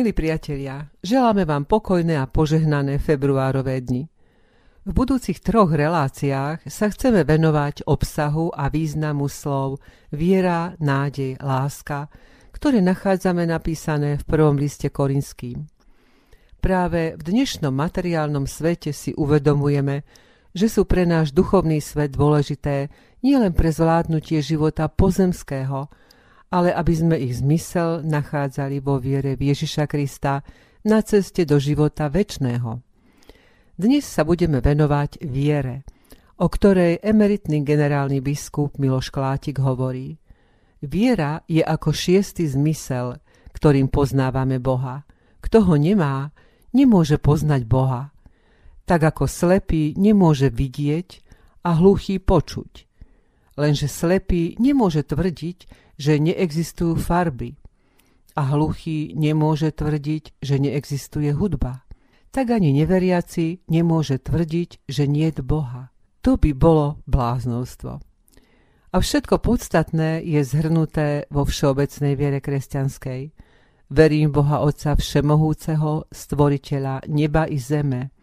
Milí priatelia, želáme vám pokojné a požehnané februárové dni. V budúcich troch reláciách sa chceme venovať obsahu a významu slov viera, nádej, láska, ktoré nachádzame napísané v prvom liste korinským. Práve v dnešnom materiálnom svete si uvedomujeme, že sú pre náš duchovný svet dôležité nielen pre zvládnutie života pozemského, ale aby sme ich zmysel nachádzali vo viere v Ježiša Krista na ceste do života väčšného. Dnes sa budeme venovať viere, o ktorej emeritný generálny biskup Miloš Klátik hovorí. Viera je ako šiestý zmysel, ktorým poznávame Boha. Kto ho nemá, nemôže poznať Boha. Tak ako slepý nemôže vidieť a hluchý počuť. Lenže slepý nemôže tvrdiť, že neexistujú farby a hluchý nemôže tvrdiť, že neexistuje hudba. Tak ani neveriaci nemôže tvrdiť, že nie je Boha. To by bolo bláznostvo. A všetko podstatné je zhrnuté vo všeobecnej viere kresťanskej. Verím Boha Otca Všemohúceho, Stvoriteľa neba i zeme.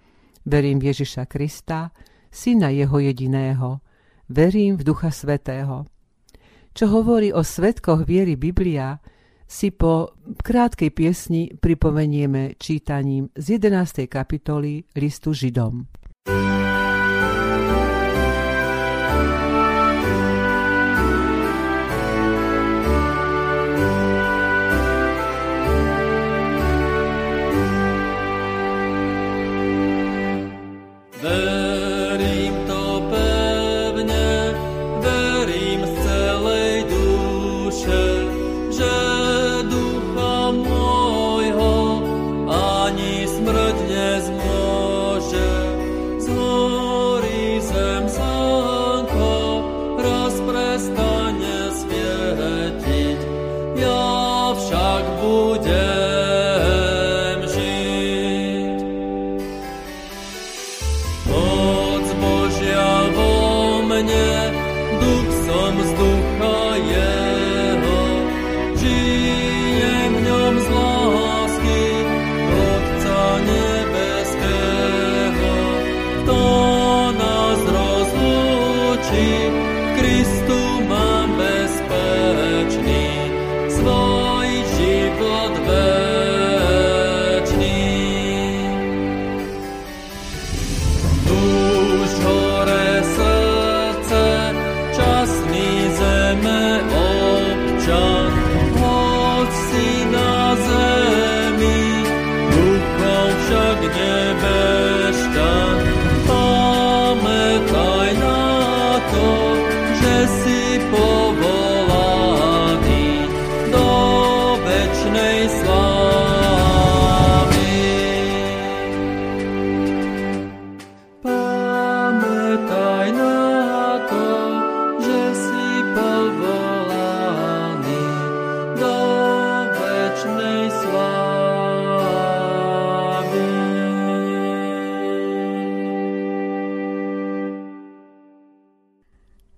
Verím Ježiša Krista, Syna Jeho jediného. Verím v Ducha Svetého čo hovorí o svetkoch viery Biblia, si po krátkej piesni pripomenieme čítaním z 11. kapitoly listu Židom. ti, Cristo.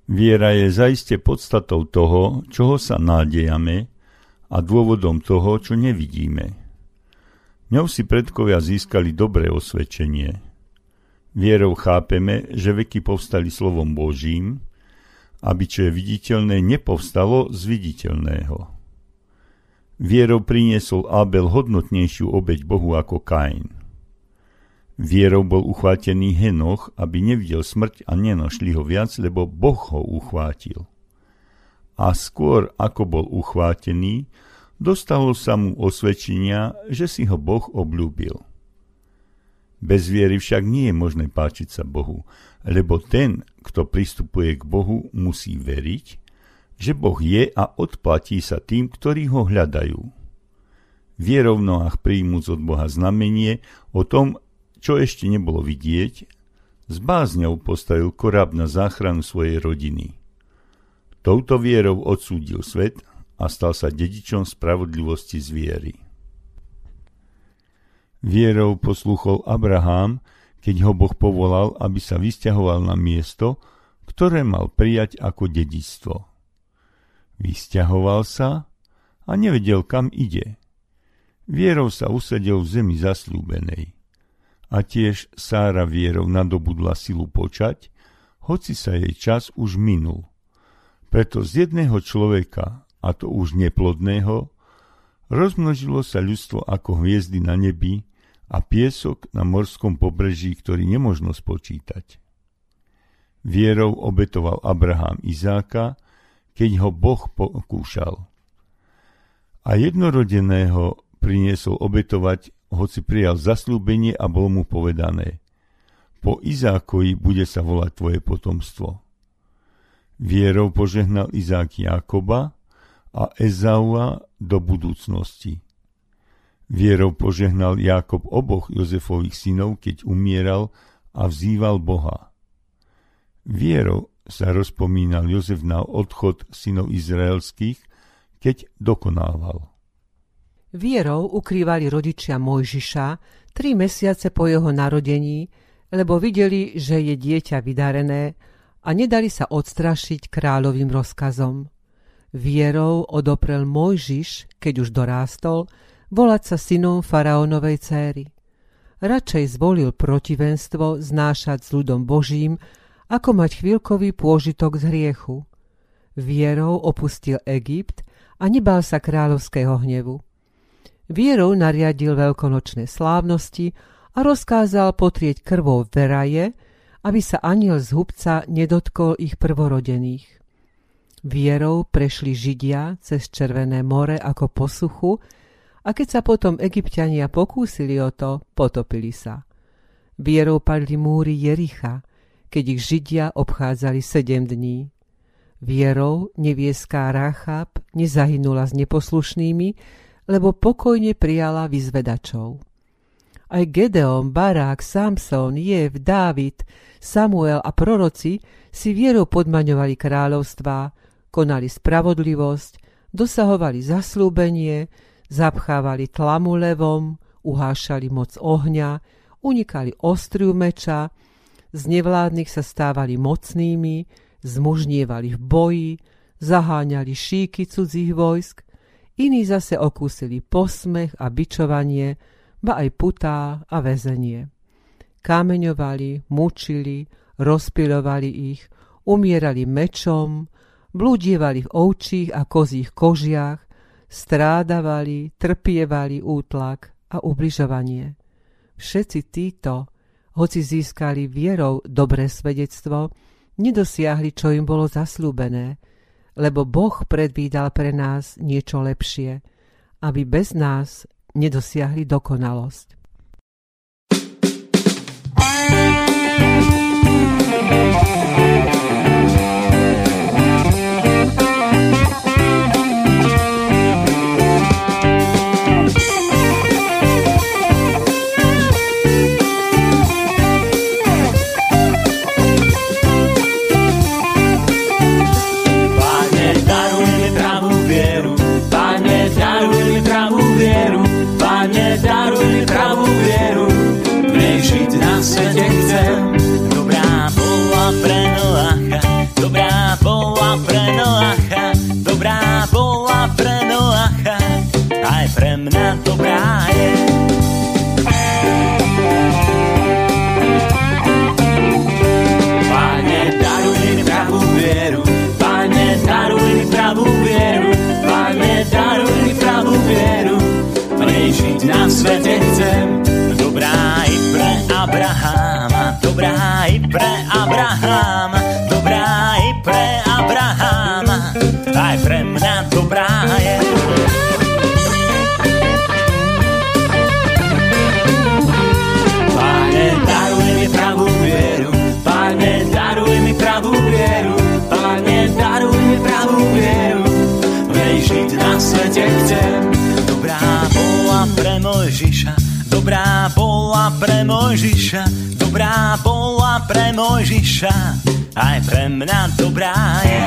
Viera je zaiste podstatou toho, čoho sa nádejame a dôvodom toho, čo nevidíme. Ňou si predkovia získali dobré osvedčenie. Vierou chápeme, že veky povstali slovom Božím, aby čo je viditeľné nepovstalo z viditeľného. Vierou priniesol Abel hodnotnejšiu obeď Bohu ako Kain. Vierou bol uchvátený Henoch, aby nevidel smrť a nenošli ho viac, lebo Boh ho uchvátil. A skôr ako bol uchvátený, dostalo sa mu osvedčenia, že si ho Boh obľúbil. Bez viery však nie je možné páčiť sa Bohu, lebo ten, kto pristupuje k Bohu, musí veriť, že Boh je a odplatí sa tým, ktorí ho hľadajú. Vierou v nohách príjmuc od Boha znamenie o tom, čo ešte nebolo vidieť, s bázňou postavil koráb na záchranu svojej rodiny. Touto vierou odsúdil svet a stal sa dedičom spravodlivosti z viery. Vierou posluchol Abraham, keď ho Boh povolal, aby sa vysťahoval na miesto, ktoré mal prijať ako dedičstvo. Vysťahoval sa a nevedel, kam ide. Vierou sa usadil v zemi zasľúbenej. A tiež Sára vierou nadobudla silu počať, hoci sa jej čas už minul. Preto z jedného človeka, a to už neplodného, rozmnožilo sa ľudstvo ako hviezdy na nebi a piesok na morskom pobreží, ktorý nemožno spočítať. Vierou obetoval Abraham Izáka, keď ho Boh pokúšal. A jednorodeného priniesol obetovať, hoci prijal zaslúbenie a bolo mu povedané. Po Izákovi bude sa volať tvoje potomstvo. Vierou požehnal Izák Jákoba a Ezaua do budúcnosti. Vierou požehnal Jákob oboch Jozefových synov, keď umieral a vzýval Boha. Vierou sa rozpomínal Jozef na odchod synov izraelských, keď dokonával. Vierou ukrývali rodičia Mojžiša tri mesiace po jeho narodení, lebo videli, že je dieťa vydarené a nedali sa odstrašiť kráľovým rozkazom. Vierou odoprel Mojžiš, keď už dorástol, volať sa synom faraónovej céry. Radšej zvolil protivenstvo znášať s ľudom Božím, ako mať chvíľkový pôžitok z hriechu. Vierou opustil Egypt a nebal sa kráľovského hnevu. Vierou nariadil veľkonočné slávnosti a rozkázal potrieť krvou veraje, aby sa aniel z hubca nedotkol ich prvorodených. Vierou prešli Židia cez Červené more ako po suchu a keď sa potom egyptiania pokúsili o to, potopili sa. Vierou padli múry Jericha, keď ich Židia obchádzali sedem dní. Vierou nevieská Ráchab nezahynula s neposlušnými, lebo pokojne prijala vyzvedačov. Aj Gedeon, Barák, Samson, Jev, Dávid, Samuel a proroci si vierou podmaňovali kráľovstvá, konali spravodlivosť, dosahovali zaslúbenie, zapchávali tlamu levom, uhášali moc ohňa, unikali ostriu meča, z nevládnych sa stávali mocnými, zmužnievali v boji, zaháňali šíky cudzích vojsk, Iní zase okúsili posmech a bičovanie, ba aj putá a väzenie. Kameňovali, mučili, rozpilovali ich, umierali mečom, blúdievali v ovčích a kozích kožiach, strádavali, trpievali útlak a ubližovanie. Všetci títo, hoci získali vierou dobré svedectvo, nedosiahli, čo im bolo zaslúbené – lebo Boh predvídal pre nás niečo lepšie, aby bez nás nedosiahli dokonalosť. Pre Mojžiša, dobrá bola pre Mojžiša, aj pre mňa dobrá je.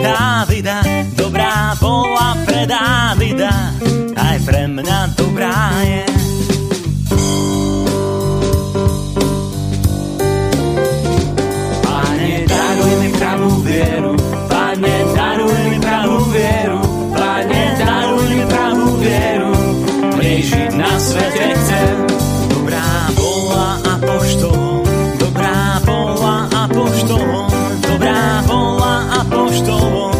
Dávida, dobrá bola pre Dávida, aj pre mňa dobrá je. Pane, daruj mi pravú vieru, Pane, daruj mi pravú vieru, Pane, daruj mi pravú vieru, Mne na svete chcem, dobrá bola a poštolom, dobrá bola a bola a poštolom,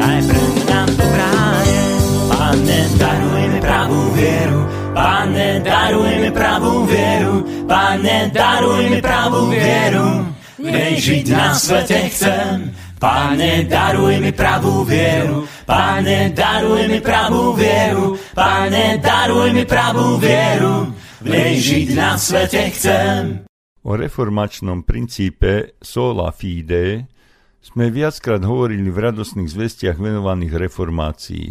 aj pre mňa dobrá je. Pane, daruj mi pravú vieru, Pane, daruj mi pravú vieru, Pane, daruj mi pravú vieru, nej žiť na svete chcem. Pane, daruj mi pravú vieru, Pane, daruj mi pravú vieru, Pane, daruj mi pravú vieru, v žiť na svete chcem. O reformačnom princípe sola fide sme viackrát hovorili v radosných zvestiach venovaných reformácii.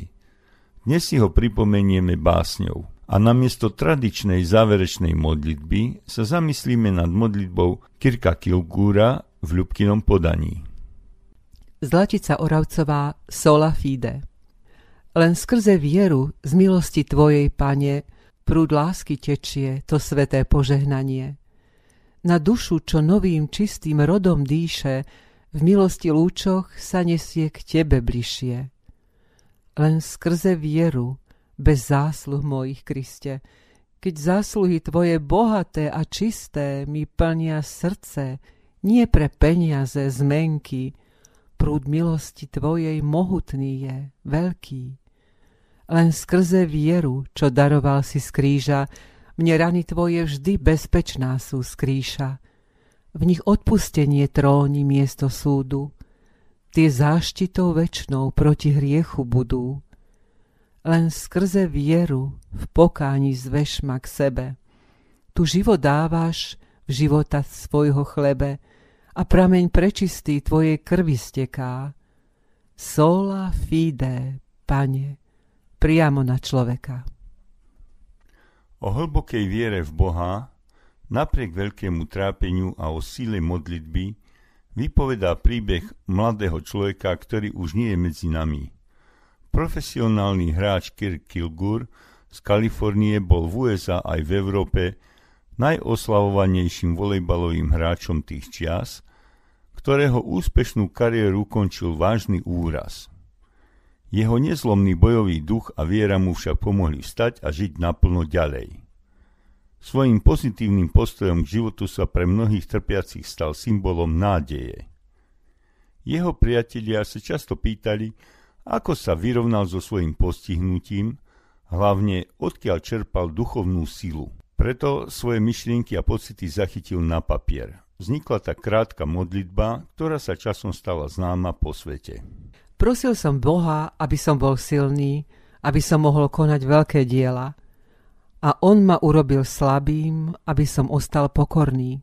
Dnes si ho pripomenieme básňou a namiesto tradičnej záverečnej modlitby sa zamyslíme nad modlitbou Kirka Kilgúra v Ľubkinom podaní. Zlatica Oravcová Sola Fide Len skrze vieru z milosti Tvojej, Pane, prúd lásky tečie to sveté požehnanie. Na dušu, čo novým čistým rodom dýše, v milosti lúčoch sa nesie k Tebe bližšie. Len skrze vieru, bez zásluh mojich, Kriste. Keď zásluhy Tvoje bohaté a čisté mi plnia srdce, nie pre peniaze, zmenky, prúd milosti Tvojej mohutný je, veľký. Len skrze vieru, čo daroval si z kríža, mne rany Tvoje vždy bezpečná sú z kríša. V nich odpustenie tróni miesto súdu, tie záštitou večnou proti hriechu budú len skrze vieru v pokáni zveš ma k sebe. Tu život dávaš v života svojho chlebe a prameň prečistý tvojej krvi steká. Sola fide, pane, priamo na človeka. O hlbokej viere v Boha, napriek veľkému trápeniu a o síle modlitby, vypovedá príbeh mladého človeka, ktorý už nie je medzi nami – Profesionálny hráč Kirk Kilgur z Kalifornie bol v USA aj v Európe najoslavovanejším volejbalovým hráčom tých čias, ktorého úspešnú kariéru ukončil vážny úraz. Jeho nezlomný bojový duch a viera mu však pomohli vstať a žiť naplno ďalej. Svojím pozitívnym postojom k životu sa pre mnohých trpiacich stal symbolom nádeje. Jeho priatelia sa často pýtali, ako sa vyrovnal so svojím postihnutím, hlavne odkiaľ čerpal duchovnú silu. Preto svoje myšlienky a pocity zachytil na papier. Vznikla tak krátka modlitba, ktorá sa časom stala známa po svete. Prosil som Boha, aby som bol silný, aby som mohol konať veľké diela. A on ma urobil slabým, aby som ostal pokorný.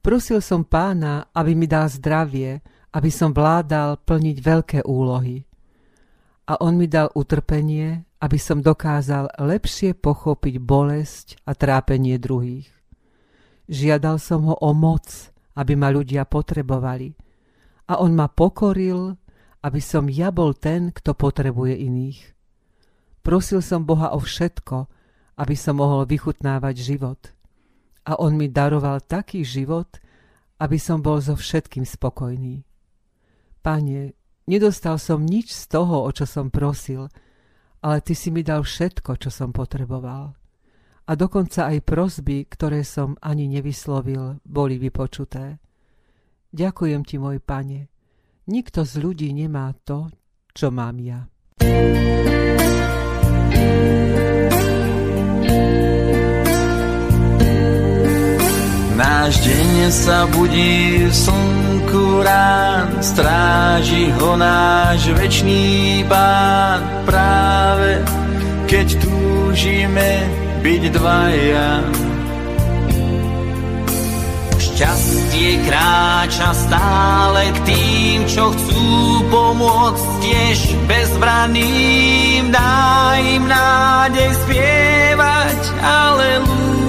Prosil som pána, aby mi dal zdravie, aby som vládal plniť veľké úlohy a on mi dal utrpenie, aby som dokázal lepšie pochopiť bolesť a trápenie druhých. Žiadal som ho o moc, aby ma ľudia potrebovali. A on ma pokoril, aby som ja bol ten, kto potrebuje iných. Prosil som Boha o všetko, aby som mohol vychutnávať život. A on mi daroval taký život, aby som bol so všetkým spokojný. Pane, Nedostal som nič z toho, o čo som prosil, ale ty si mi dal všetko, čo som potreboval. A dokonca aj prosby, ktoré som ani nevyslovil, boli vypočuté. Ďakujem ti, môj pane. Nikto z ľudí nemá to, čo mám ja. Náš deň sa budí v slnku rán, stráži ho náš večný pán. Práve keď túžime byť dvaja, Šťastie kráča stále k tým, čo chcú pomôcť tiež bezbraným. Dá im nádej spievať, aleluja.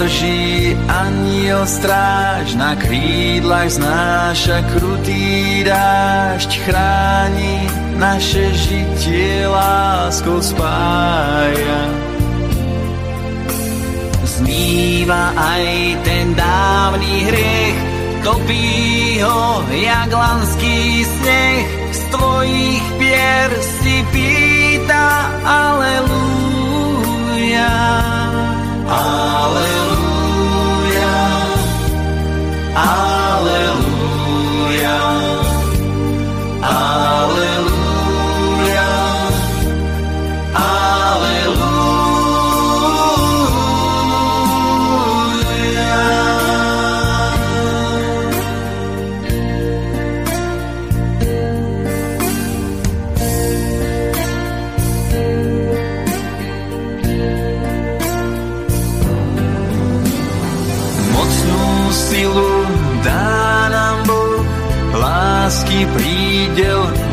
Drží aniel stráž, na krídlach znáša krutý dážď, chráni naše žitie láskou spája. Zmýva aj ten dávny hriech, topí ho jak lanský sneh, z tvojich pier si pýta, aleluja. Aleluja. Aleluja.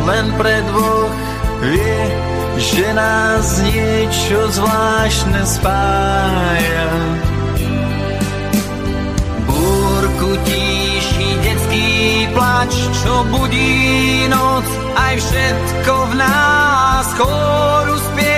Len pre dvoch. Vie, že nás niečo zvláštne spája. Búrku tíši detský plač, čo budí noc, aj všetko v nás chóru spieva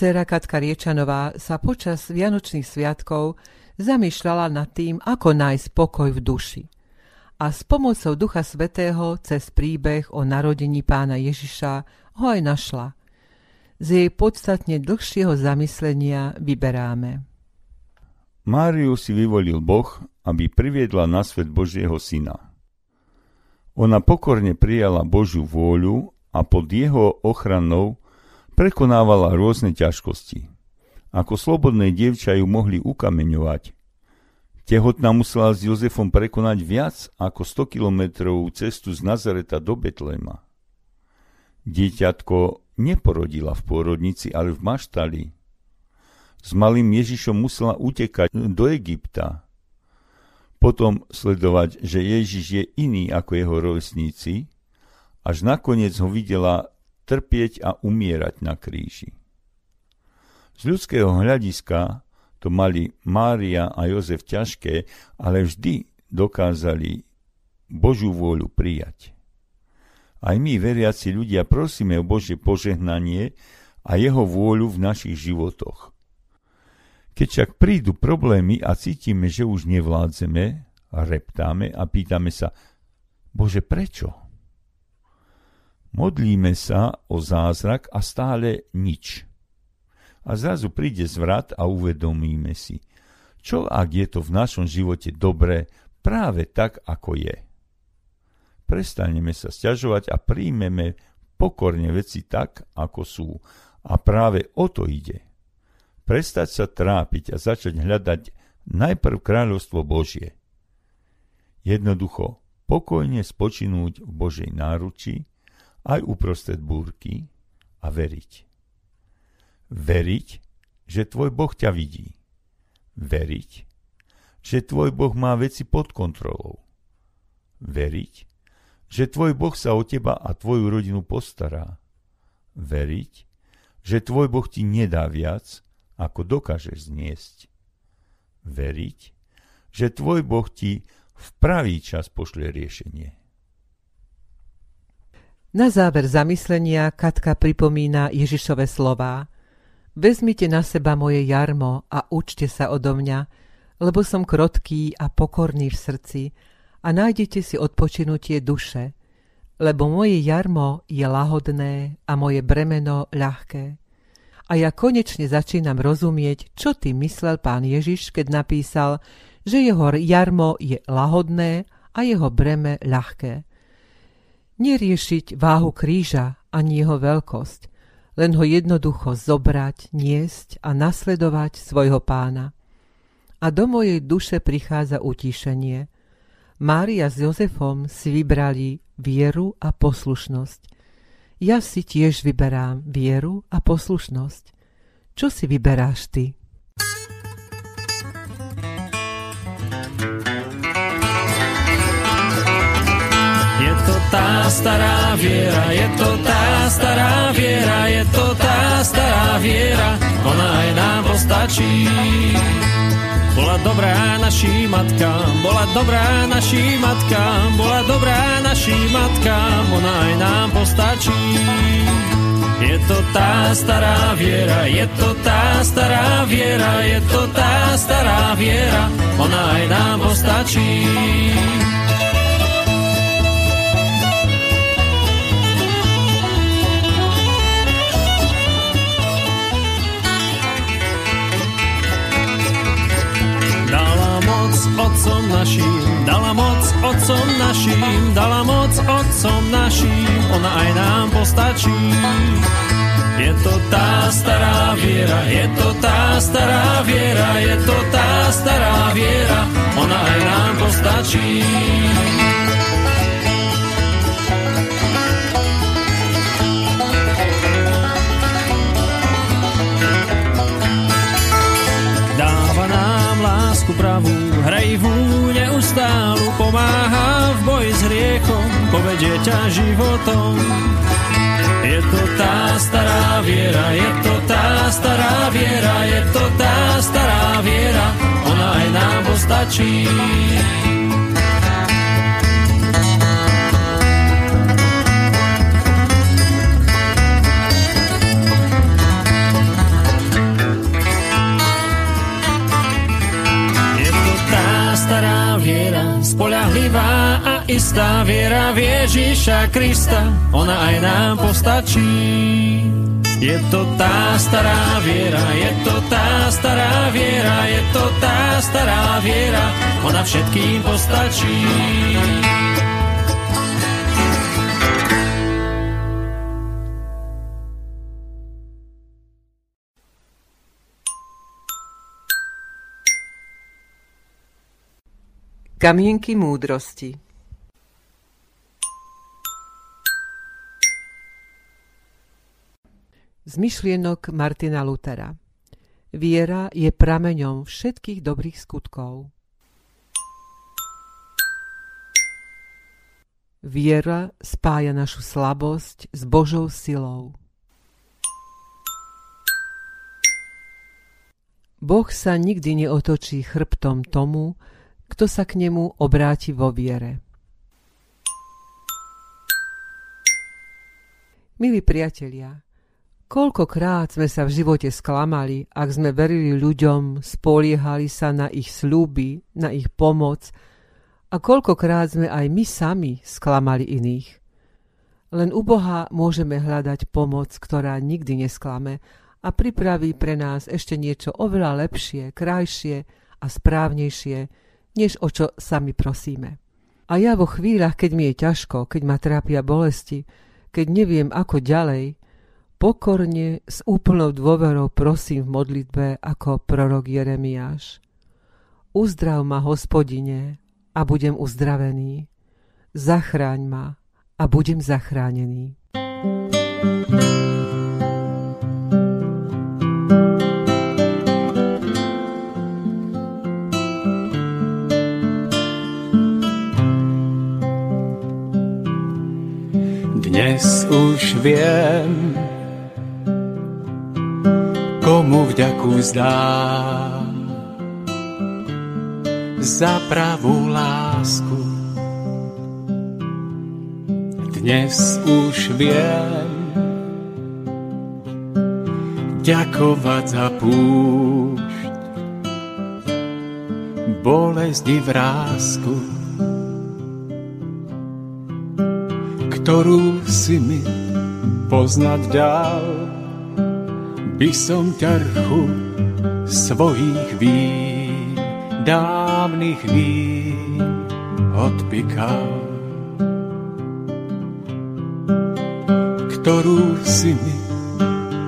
Dcéra Katka Riečanová sa počas Vianočných sviatkov zamýšľala nad tým, ako nájsť pokoj v duši. A s pomocou Ducha Svetého cez príbeh o narodení pána Ježiša ho aj našla. Z jej podstatne dlhšieho zamyslenia vyberáme. Máriu si vyvolil Boh, aby priviedla na svet Božieho syna. Ona pokorne prijala Božiu vôľu a pod jeho ochranou prekonávala rôzne ťažkosti. Ako slobodné dievča ju mohli ukameňovať. Tehotná musela s Jozefom prekonať viac ako 100 kilometrovú cestu z Nazareta do Betlema. Dieťatko neporodila v pôrodnici, ale v maštali. S malým Ježišom musela utekať do Egypta. Potom sledovať, že Ježiš je iný ako jeho rovesníci, až nakoniec ho videla trpieť a umierať na kríži. Z ľudského hľadiska to mali Mária a Jozef ťažké, ale vždy dokázali Božú vôľu prijať. Aj my, veriaci ľudia, prosíme o Božie požehnanie a jeho vôľu v našich životoch. Keď však prídu problémy a cítime, že už nevládzeme, reptáme a pýtame sa, Bože, prečo? Modlíme sa o zázrak a stále nič. A zrazu príde zvrat a uvedomíme si, čo ak je to v našom živote dobré práve tak, ako je. Prestaneme sa sťažovať a príjmeme pokorne veci tak, ako sú. A práve o to ide. Prestať sa trápiť a začať hľadať najprv kráľovstvo Božie. Jednoducho, pokojne spočinúť v Božej náruči, aj uprostred búrky a veriť. Veriť, že tvoj Boh ťa vidí. Veriť, že tvoj Boh má veci pod kontrolou. Veriť, že tvoj Boh sa o teba a tvoju rodinu postará. Veriť, že tvoj Boh ti nedá viac, ako dokážeš zniesť. Veriť, že tvoj Boh ti v pravý čas pošle riešenie. Na záver zamyslenia Katka pripomína Ježišove slová Vezmite na seba moje jarmo a učte sa odo mňa, lebo som krotký a pokorný v srdci a nájdete si odpočinutie duše, lebo moje jarmo je lahodné a moje bremeno ľahké. A ja konečne začínam rozumieť, čo tým myslel pán Ježiš, keď napísal, že jeho jarmo je lahodné a jeho breme ľahké. Neriešiť váhu kríža ani jeho veľkosť, len ho jednoducho zobrať, niesť a nasledovať svojho pána a do mojej duše prichádza utíšenie. Mária s Jozefom si vybrali vieru a poslušnosť. Ja si tiež vyberám vieru a poslušnosť. Čo si vyberáš ty? Tá stará viera, je to tá stará viera, je to tá stará viera, ona aj nám postačí. Bola dobrá naší matka, bola dobrá naší matka, bola dobrá naší matka, ona aj nám postačí. Je to tá stará viera, je to tá stará viera, je to tá stará viera, ona aj nám postačí. Otcom našim, dala moc otcom našim, dala moc otcom našim, ona aj nám postačí. Je to tá stará viera, je to tá stará viera, je to tá stará viera, ona aj nám postačí. lásku pravú, hrejvú, neustálu, pomáha v boji s hriechom, povedie ťa životom. Je to tá stará viera, je to tá stará viera, je to tá stará viera, ona aj nám postačí. Spolahlivá a istá viera v Ježíša Krista, ona aj nám postačí. Je to tá stará viera, je to tá stará viera, je to tá stará viera, ona všetkým postačí. Kamienky múdrosti Z myšlienok Martina Lutera Viera je prameňom všetkých dobrých skutkov. Viera spája našu slabosť s Božou silou. Boh sa nikdy neotočí chrbtom tomu, kto sa k nemu obráti vo viere. Milí priatelia, koľkokrát sme sa v živote sklamali, ak sme verili ľuďom, spoliehali sa na ich sľuby, na ich pomoc a koľkokrát sme aj my sami sklamali iných. Len u Boha môžeme hľadať pomoc, ktorá nikdy nesklame a pripraví pre nás ešte niečo oveľa lepšie, krajšie a správnejšie, než o čo sami prosíme. A ja vo chvíľach, keď mi je ťažko, keď ma trápia bolesti, keď neviem ako ďalej, pokorne s úplnou dôverou prosím v modlitbe ako prorok Jeremiáš. Uzdrav ma, hospodine, a budem uzdravený. Zachráň ma a budem zachránený. Dnes už viem, komu vďaku zdám za pravú lásku. Dnes už viem ďakovať za púšť, bolesti vrázku, ktorú si mi poznať dal, by som ťarchu svojich vín, dávnych vín odpikal. Ktorú si mi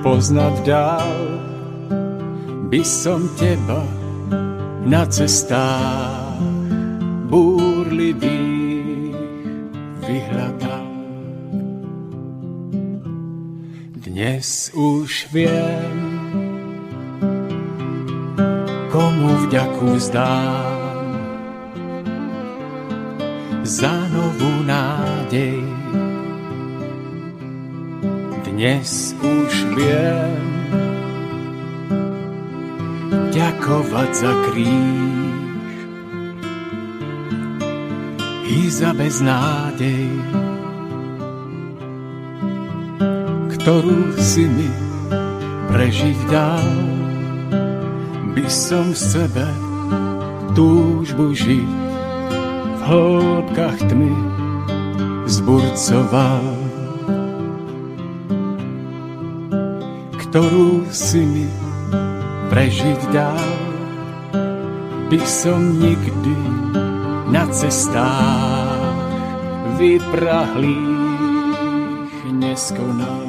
poznať dal, by som teba na cestách búrlivých vyhľadal. Dnes už viem, komu vďaku vzdám za novú nádej. Dnes už viem, ďakovať za kríž i za beznádej, ktorú si mi prežiť dal, by som v sebe túžbu žiť v hĺbkach tmy zburcoval. ktorú si mi prežiť dal, by som nikdy na cestách vyprahlých neskonal.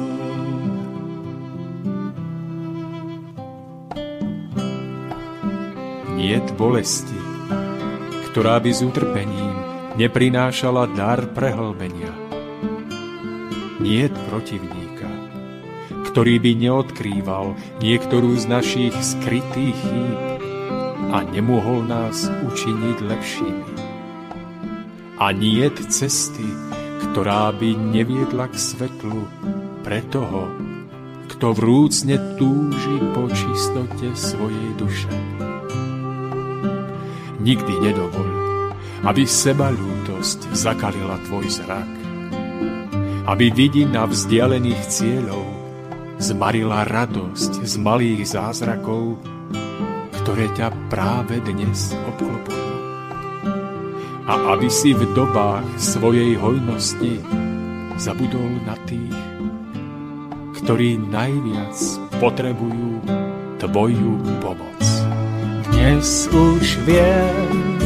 Niet bolesti, ktorá by s utrpením neprinášala dar prehlbenia. Niet protivník, ktorý by neodkrýval niektorú z našich skrytých chýb a nemohol nás učiniť lepšími. A nie cesty, ktorá by neviedla k svetlu pre toho, kto vrúcne túži po čistote svojej duše. Nikdy nedovoľ, aby seba ľútosť zakalila tvoj zrak, aby vidina vzdialených cieľov zmarila radosť z malých zázrakov, ktoré ťa práve dnes obklopujú. A aby si v dobách svojej hojnosti zabudol na tých, ktorí najviac potrebujú tvoju pomoc. Dnes už viem,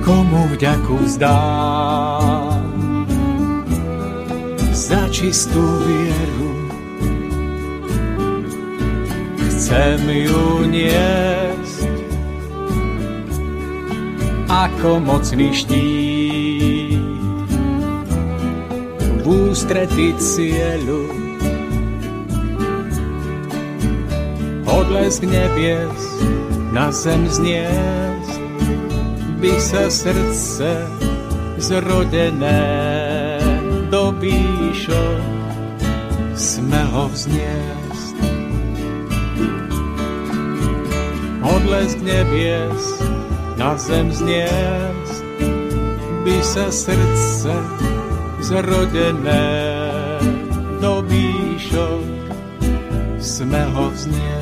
komu vďaku zdám za čistú vieru. Chcem ju niesť ako mocný štít v ústrety cieľu. Odlesk nebies na zem zniesť by sa srdce zrodené do výšok smelo vzniesť. Odlesk nebies na zem zniesť, by sa srdce zrodené do výšok smelo vzniesť.